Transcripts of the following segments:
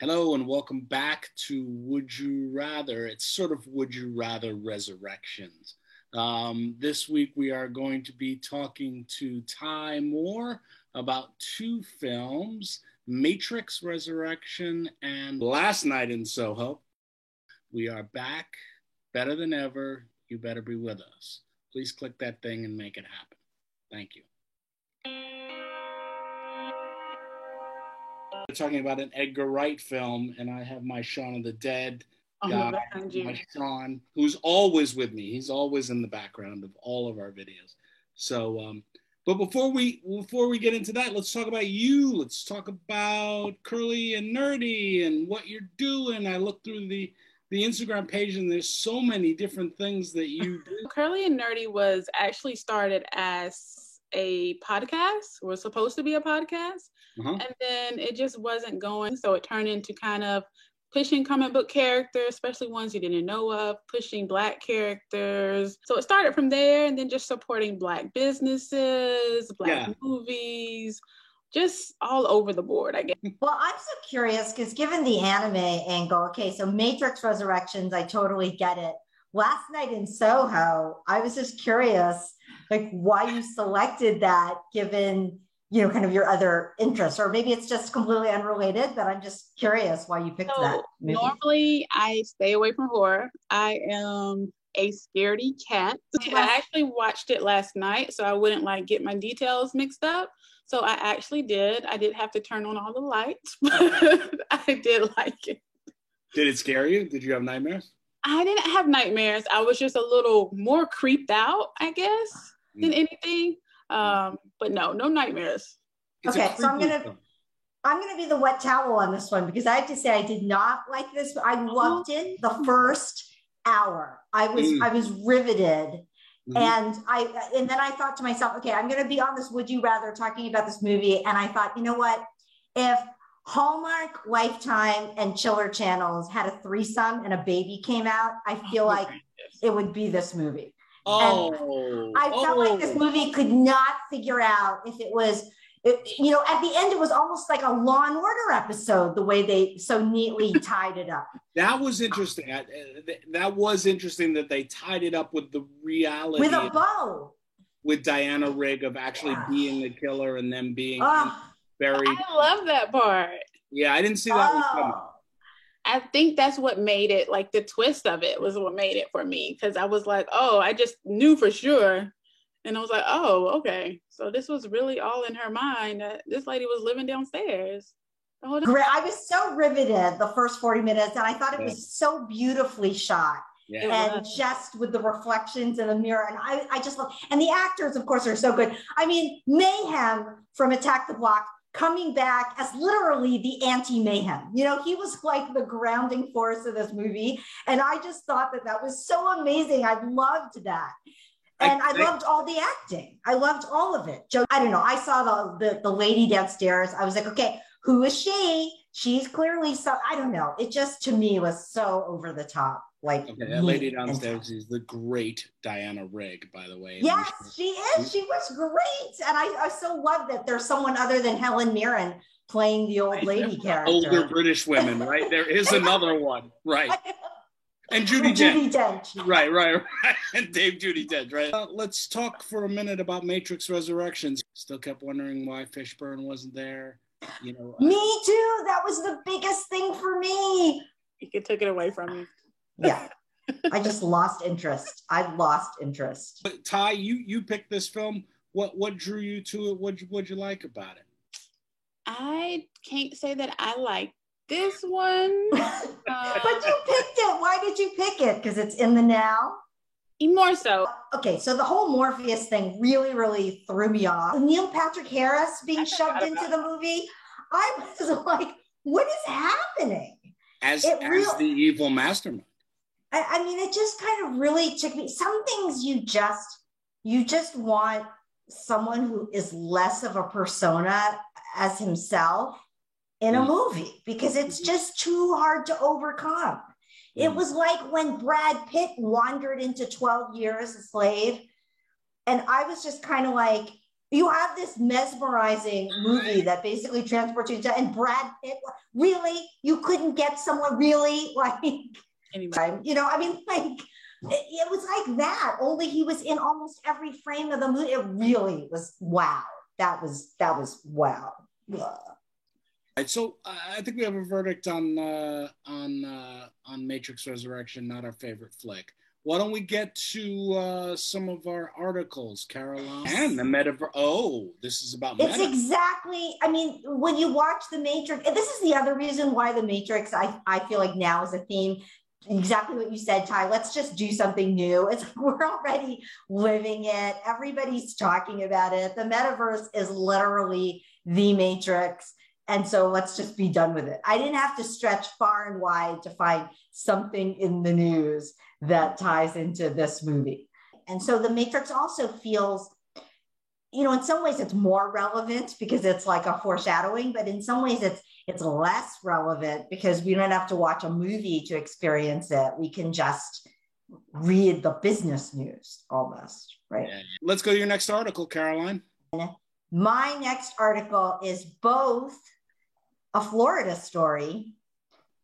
Hello and welcome back to Would You Rather. It's sort of Would You Rather Resurrections. Um, this week we are going to be talking to Tye Moore about two films Matrix Resurrection and Last Night in Soho. We are back better than ever. You better be with us. Please click that thing and make it happen. Thank you. Talking about an Edgar Wright film, and I have my Shaun of the Dead Oh, guy, my Shaun, who's always with me. He's always in the background of all of our videos. So, um, but before we before we get into that, let's talk about you. Let's talk about Curly and Nerdy and what you're doing. I looked through the the Instagram page, and there's so many different things that you do. Curly and Nerdy was actually started as a podcast, was supposed to be a podcast, Uh-huh. and then it just wasn't going. So it turned into kind of pushing comic book characters, especially ones you didn't know of, pushing black characters. So it started from there, and then just supporting black businesses, black Yeah. movies, just all over the board, I guess. Well, I'm so curious because given the anime angle, okay, so Matrix Resurrections, I totally get it. Last night in Soho, I was just curious, like why you selected that given, you know, kind of your other interests, or maybe it's just completely unrelated, but I'm just curious why you picked So that. movie. normally I stay away from horror. I am a scaredy cat. I actually watched it last night, so I wouldn't like get my details mixed up. So I actually did. I did have to turn on all the lights, but I did like it. Did it scare you? Did you have nightmares? I didn't have nightmares. I was just a little more creeped out, I guess, than anything. Um, but no, no nightmares. It's Okay, so I'm gonna- film. I'm going to be the wet towel on this one because I have to say I did not like this. I loved it the first hour. I was Mm. I was riveted. Mhm. And I and then I thought to myself, okay, I'm going to be on this would you rather talking about this movie and I thought, you know what? If Hallmark, Lifetime and Chiller Channels had a threesome and a baby came out, I oh, feel like it would be this movie. Oh, I felt like this oh. movie could not figure out if it was, it, you know, at the end, it was almost like a Law and Order episode, the way they so neatly tied it up. That was interesting. I- That was interesting that they tied it up with the reality With a bow. with Diana Rigg of actually Yeah. being the killer and them being Oh, buried. I love that part. Yeah, I didn't see that one coming. oh. I think that's what made it like the twist of it was what made it for me because I was like, oh, I just knew for sure. And I was like, oh, okay. So this was really all in her mind that this lady was living downstairs. the whole. Great. I was so riveted the first 40 minutes, and I thought it Yeah. was so beautifully shot. Yeah. and just with the reflections in the mirror. And I, I just love, and the actors, of course, are so good. I mean, Mayhem from Attack the Block coming back as literally the anti Mayhem. You know, he was like the grounding force of this movie. And I just thought that that was so amazing. I loved that. And I, I- loved all the acting. I loved all of it. Joe, I don't know. I saw the, the the lady downstairs. I was like, okay, who is she? She's clearly so. I don't know. It just to me was so over the top. Like Okay, that lady downstairs is the great Diana Rigg, by the way. Yes, she is. She was great. And I, I so love that there's someone other than Helen Mirren playing the old lady character. Older British women, right? There is another one, right? And Judi Dench. Judi Dench. Right, right, right. And Dame Judi Dench, right? Uh, let's talk for a minute about Matrix Resurrections. Still kept wondering why Fishburne wasn't there. You know, uh, Me too. That was the biggest thing for me. You could take it away from me. Yeah. I just lost interest. I lost interest. But Tye, you you picked this film. What what drew you to it? What what'd you like about it? I can't say that I like this one. Uh, but you picked it. Why did you pick it? Because it's in the now. more so. Okay, so the whole Morpheus thing really, really threw me off. Neil Patrick Harris being shoved into about the movie. I was like, what is happening? As It as real- the evil mastermind. I, I mean, it just kind of really took me. Some things you just you just want someone who is less of a persona as himself in a Mhm. movie because it's just too hard to overcome. It Mhm. was like when Brad Pitt wandered into 12 years a slave. And I was just kind of like, you have this mesmerizing movie that basically transports you to, and Brad Pitt, really, you couldn't get someone really like, anyway, you know, I mean, like, it, it, was like that, only he was in almost every frame of the movie. It really was wow. That was, that was wow. Right, so uh, I think we have a verdict on uh, on uh, on Matrix Resurrection, not our favorite flick. Why don't we get to uh, some of our articles, Caroline? And the metaverse. Oh, this is about. It's exactly. I mean, when you watch the Matrix, this is the other reason why the Matrix. I I feel like now is a theme. Exactly what you said, Tye. Let's just do something new. It's we're already living it. Everybody's talking about it. The metaverse is literally the Matrix and so let's just be done with it. I didn't have to stretch far and wide to find something in the news that ties into this movie. And so The Matrix also feels, you know, in some ways it's more relevant because it's like a foreshadowing, but in some ways it's it's less relevant because we don't have to watch a movie to experience it. We can just read the business news almost, right? Let's go to your next article, Caroline. My next article is both a Florida story.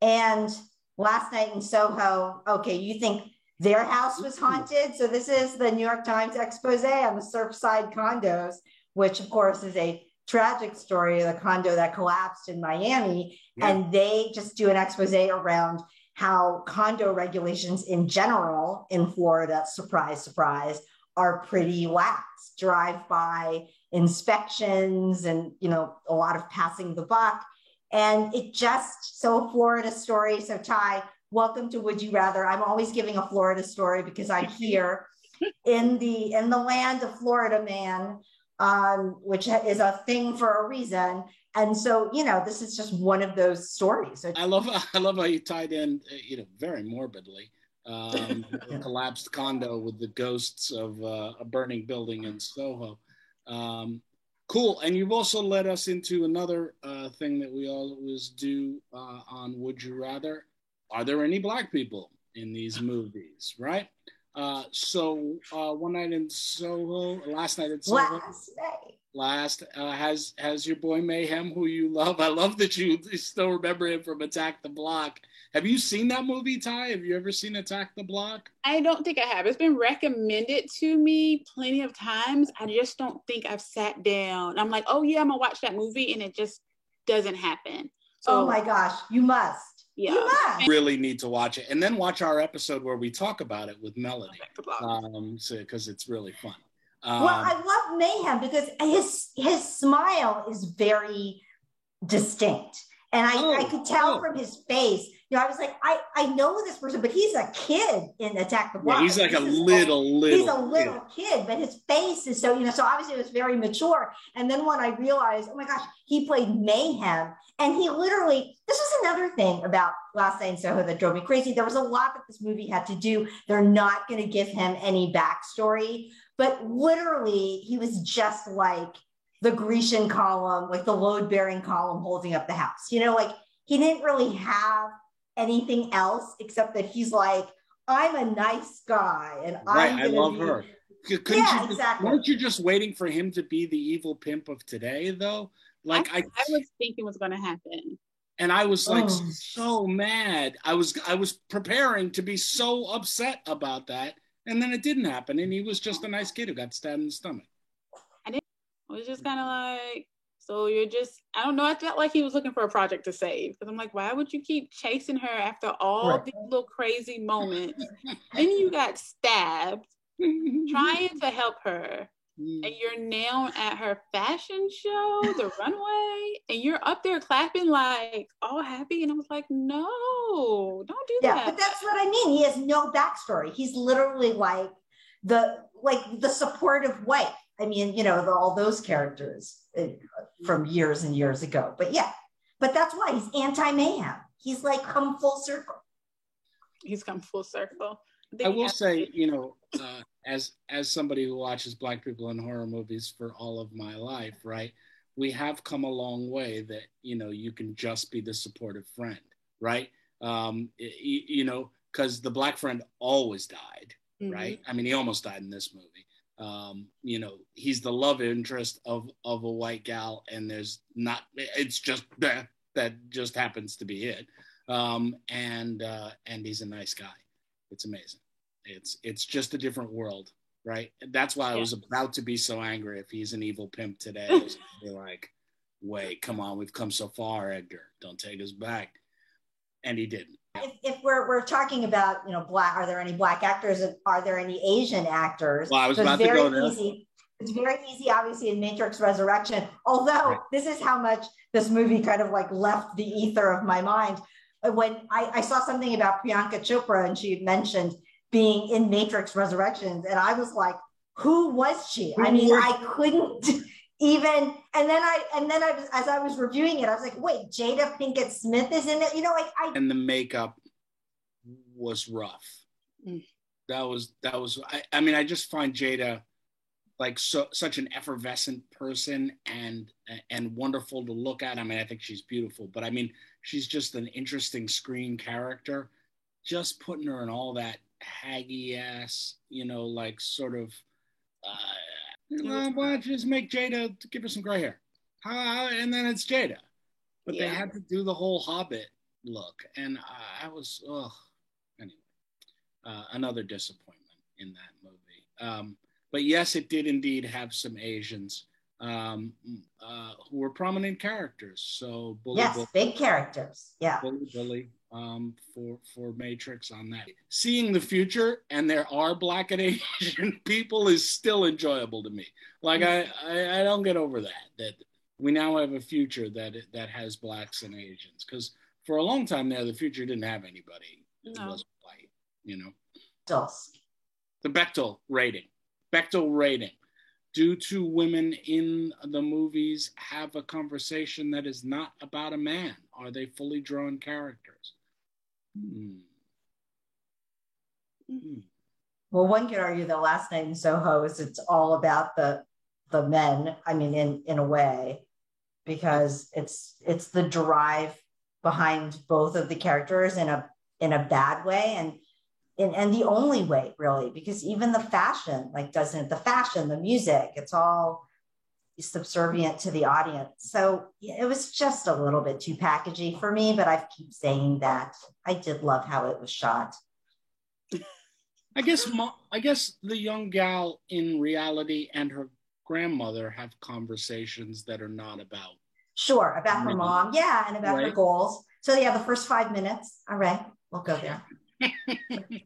And last night in Soho, okay, you think their house was haunted? So this is the New York Times expose on the Surfside condos, which of course is a tragic story of the condo that collapsed in Miami. Yeah. And they just do an expose around how condo regulations in general in Florida, surprise, surprise, are pretty lax. Drive by inspections and you know a lot of passing the buck and it just, so Florida story. So Tye, welcome to Would You Rather. I'm always giving a Florida story because I'm here in the, in the land of Florida man, um, which is a thing for a reason. And so, you know, this is just one of those stories. I love, I love how you tied in, you know, very morbidly, um, collapsed condo with the ghosts of uh, a burning building in Soho. Um, Cool. And you've also led us into another uh, thing that we always do uh, on Would You Rather. Are there any black people in these movies, right? Uh, so uh, one night in Soho, last night in Soho, last night. Last uh, has has your boy Mayhem, who you love. I love that you still remember him from Attack the Block. Have you seen that movie, Tye? Have you ever seen Attack the Block? I don't think I have. It's been recommended to me plenty of times. I just don't think I've sat down. I'm like, oh yeah, I'm gonna watch that movie, and it just doesn't happen. So, oh my gosh, you must. Yeah. You must. Really need to watch it, and then watch our episode where we talk about it with Melody, um, because so, it's really fun. Um, well, I love Mayhem because his his smile is very distinct, and I, oh, I could tell oh. from his face you know, I was like, I, I know this person, but he's a kid in Attack the Block. Yeah, he's like a little, little. He's a little kid. kid, but his face is so, you know, so obviously it was very mature. And then when I realized, oh my gosh, he played Mayhem. And he literally, this was another thing about Last Night in Soho that drove me crazy. There was a lot that this movie had to do. They're not going to give him any backstory, but literally, he was just like the Grecian column, like the load bearing column holding up the house. You know, like he didn't really have anything else except that he's like, I'm a nice guy and right, I'm I love be... her. Couldn't yeah, you, exactly. Weren't you just waiting for him to be the evil pimp of today, though? Like I, I, I was thinking was going to happen, and I was like oh. so mad. I was I was preparing to be so upset about that, and then it didn't happen, and he was just a nice kid who got stabbed in the stomach. I didn't. I was just kind of like, so you're just, I don't know. I felt like he was looking for a project to save because I'm like, why would you keep chasing her after all right. these little crazy moments? then you got stabbed trying to help her. And mm. you're now at her fashion show, the runway, and you're up there clapping like all happy. And I was like, no, don't do yeah, that. But that's what I mean. He has no backstory. He's literally like the like the supportive wife. I mean, you know, the, all those characters uh, from years and years ago. But yeah, but that's why he's anti mayhem. He's like come full circle. He's come full circle. I will say, you know, uh, as as somebody who watches black people in horror movies for all of my life, right? We have come a long way that you know you can just be the supportive friend, right? Um, you, you know, because the black friend always died, mm-hmm. right? I mean, he almost died in this movie. Um, you know, he's the love interest of of a white gal, and there's not. It's just that that just happens to be it. Um, and uh, and he's a nice guy. It's amazing. It's it's just a different world, right? That's why I was about to be so angry if he's an evil pimp today. I was like, wait, come on, we've come so far, Edgar. Don't take us back. And he didn't. If, if, we're, we're talking about, you know, black, are there any black actors? Are there any Asian actors? Well, I was about to go there. Easy. It's very easy, obviously, in Matrix Resurrection. Although right. this is how much this movie kind of like left the ether of my mind. When I, I saw something about Priyanka Chopra and she mentioned being in Matrix Resurrections, and I was like, who was she? I mean, I couldn't even and then I and then I was as I was reviewing it, I was like, wait, Jada Pinkett Smith is in it. You know, like I and the makeup was rough. Mm. That was that was I, I mean, I just find Jada like so such an effervescent person and and wonderful to look at. I mean, I think she's beautiful, but I mean, she's just an interesting screen character. Just putting her in all that haggy ass, you know, like sort of uh, why don't you just make Jada give her some gray hair? How, and then it's Jada. But yeah. they had to do the whole Hobbit look, and I, I was, oh, anyway, uh, another disappointment in that movie. Um, but yes, it did indeed have some Asians um, uh, who were prominent characters. So Bully, yes, Bully, big characters. Yeah, Bully Billy um, for for Matrix on that. Seeing the future and there are black and Asian people is still enjoyable to me. Like I, I, I don't get over that that we now have a future that that has blacks and Asians because for a long time there the future didn't have anybody no. who was white. You know. Dusk. The Bechdel rating. Bechdel rating. Do two women in the movies have a conversation that is not about a man? Are they fully drawn characters? Hmm. Hmm. Well, one could argue that last night in Soho is it's all about the the men. I mean, in in a way, because it's it's the drive behind both of the characters in a in a bad way and and, and the only way really because even the fashion like doesn't the fashion the music it's all subservient to the audience. So it was just a little bit too packagey for me, but I keep saying that I did love how it was shot. I guess I guess the young gal in reality and her grandmother have conversations that are not about. Sure, about her mom, yeah, and about right. her goals. So yeah, the first five minutes. All right, we'll go there.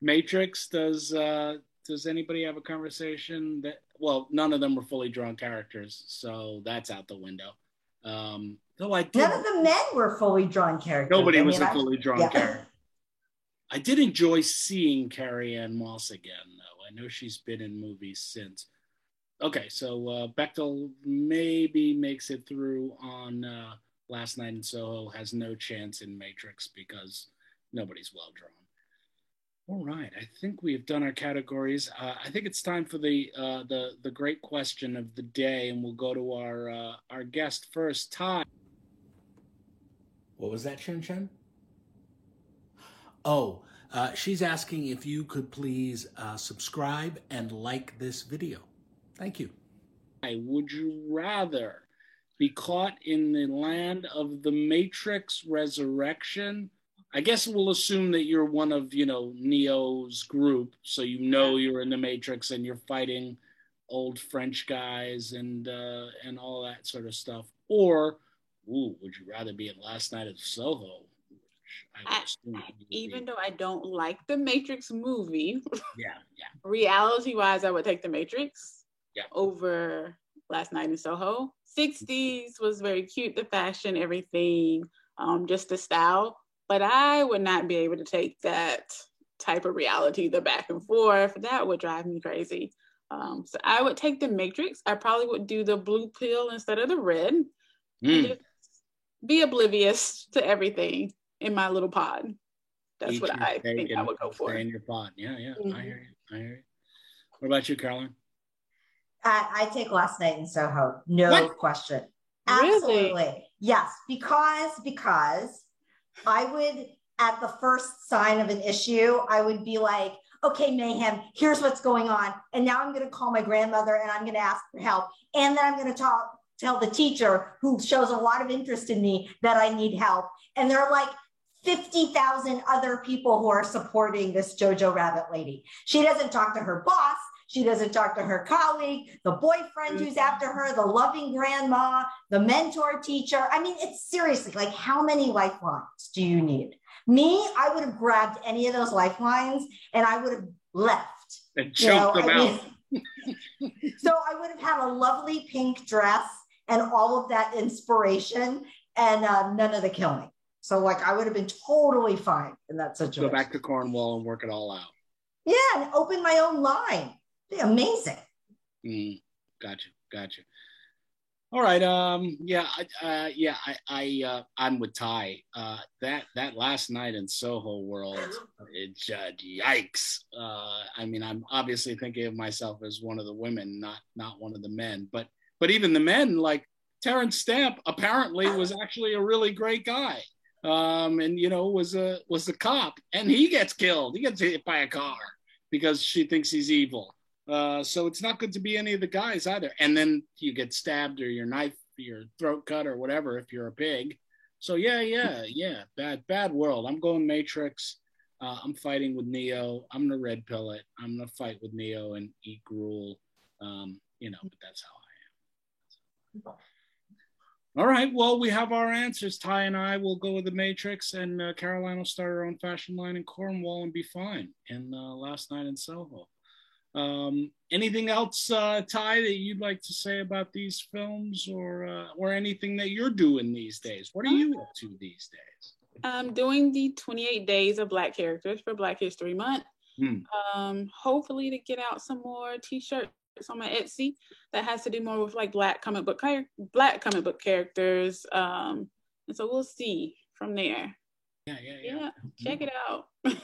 Matrix does uh, does anybody have a conversation that well none of them were fully drawn characters so that's out the window. Um though i did, none of the men were fully drawn characters. Nobody I was mean, a fully drawn yeah. character. I did enjoy seeing carrie-anne moss again though. I know she's been in movies since. Okay so uh bechdel maybe makes it through on uh last night in soho has no chance in matrix because nobody's well drawn all right, I think we've done our categories. Uh, I think it's time for the uh, the the great question of the day, and we'll go to our uh, our guest first, Tye. What was that, Shen Shen? Oh, uh, she's asking if you could please uh, subscribe and like this video. Thank you. I Would you rather be caught in the land of the Matrix Resurrection? I guess we'll assume that you're one of you know Neo's group, so you know you're in the Matrix and you're fighting old French guys and uh, and all that sort of stuff. Or, ooh, would you rather be in Last Night at Soho? I, even though I don't like the Matrix movie, yeah, yeah. reality wise, I would take the Matrix yeah. over Last Night in Soho. 60s was very cute, the fashion, everything, um, just the style. But I would not be able to take that type of reality, the back and forth. That would drive me crazy. Um, so I would take the Matrix. I probably would do the blue pill instead of the red. Mm. be oblivious to everything in my little pod. That's Eat what I think I would go for. in your pod. Yeah, yeah. Mm-hmm. I hear you. I hear you. What about you, Caroline? I, I take last night in Soho. No what? question. Absolutely. Really? Yes, because because I would, at the first sign of an issue, I would be like, okay, mayhem, here's what's going on. And now I'm going to call my grandmother and I'm going to ask for help. And then I'm going to talk, tell the teacher who shows a lot of interest in me that I need help. And they're like, 50,000 other people who are supporting this Jojo Rabbit lady. She doesn't talk to her boss. She doesn't talk to her colleague, the boyfriend who's after her, the loving grandma, the mentor teacher. I mean, it's seriously like how many lifelines do you need? Me, I would have grabbed any of those lifelines and I would have left. And choked you know, them I out. So I would have had a lovely pink dress and all of that inspiration and uh, none of the killing. So like I would have been totally fine in that situation. Go back to Cornwall and work it all out. Yeah, and open my own line. Amazing. Mm, gotcha, gotcha. All right. Um. Yeah. Uh. Yeah. I. I. Uh, I'm with Tye. Uh. That. That last night in Soho World. It. Uh, yikes. Uh. I mean, I'm obviously thinking of myself as one of the women, not not one of the men. But. But even the men, like Terence Stamp, apparently was actually a really great guy um, and you know was a was a cop, and he gets killed. He gets hit by a car because she thinks he's evil. Uh, so it's not good to be any of the guys either. And then you get stabbed or your knife, your throat cut or whatever if you're a pig. So yeah, yeah, yeah. Bad, bad world. I'm going Matrix. Uh, I'm fighting with Neo. I'm the red pillet. I'm gonna fight with Neo and eat gruel. Um, you know, but that's how I am. All right. Well, we have our answers. Tye and I will go with the Matrix, and uh, Caroline will start her own fashion line in Cornwall and be fine. And uh, last night in Soho. Um, anything else, uh, Tye, that you'd like to say about these films, or uh, or anything that you're doing these days? What are you up to these days? I'm doing the 28 days of Black characters for Black History Month. Hmm. Um, hopefully to get out some more T-shirts on my Etsy that has to do more with like black comic book black comic book characters. Um, and so we'll see from there. Yeah, yeah, yeah. yeah check it out.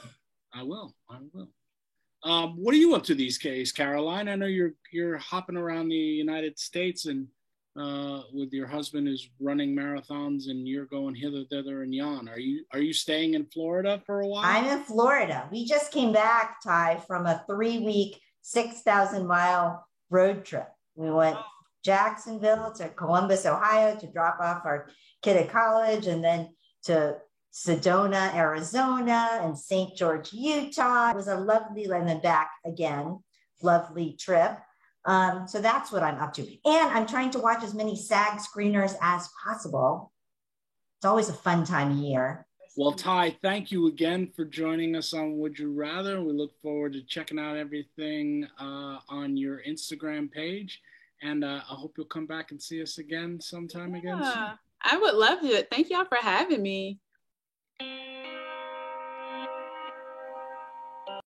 I will. I will. Um, what are you up to these days, Caroline? I know you're you're hopping around the United States and uh, with your husband is running marathons and you're going hither, thither, and yon. Are you are you staying in Florida for a while? I'm in Florida. We just came back, Tye, from a three week 6,000 mile road trip. We went Jacksonville to Columbus, Ohio to drop off our kid at college and then to Sedona, Arizona and St. George, Utah. It was a lovely, and then back again, lovely trip. Um, so that's what I'm up to. And I'm trying to watch as many SAG screeners as possible. It's always a fun time of year. Well, Tye, thank you again for joining us on Would You Rather. We look forward to checking out everything uh, on your Instagram page. And uh, I hope you'll come back and see us again sometime yeah, again. Soon. I would love it. Thank y'all for having me.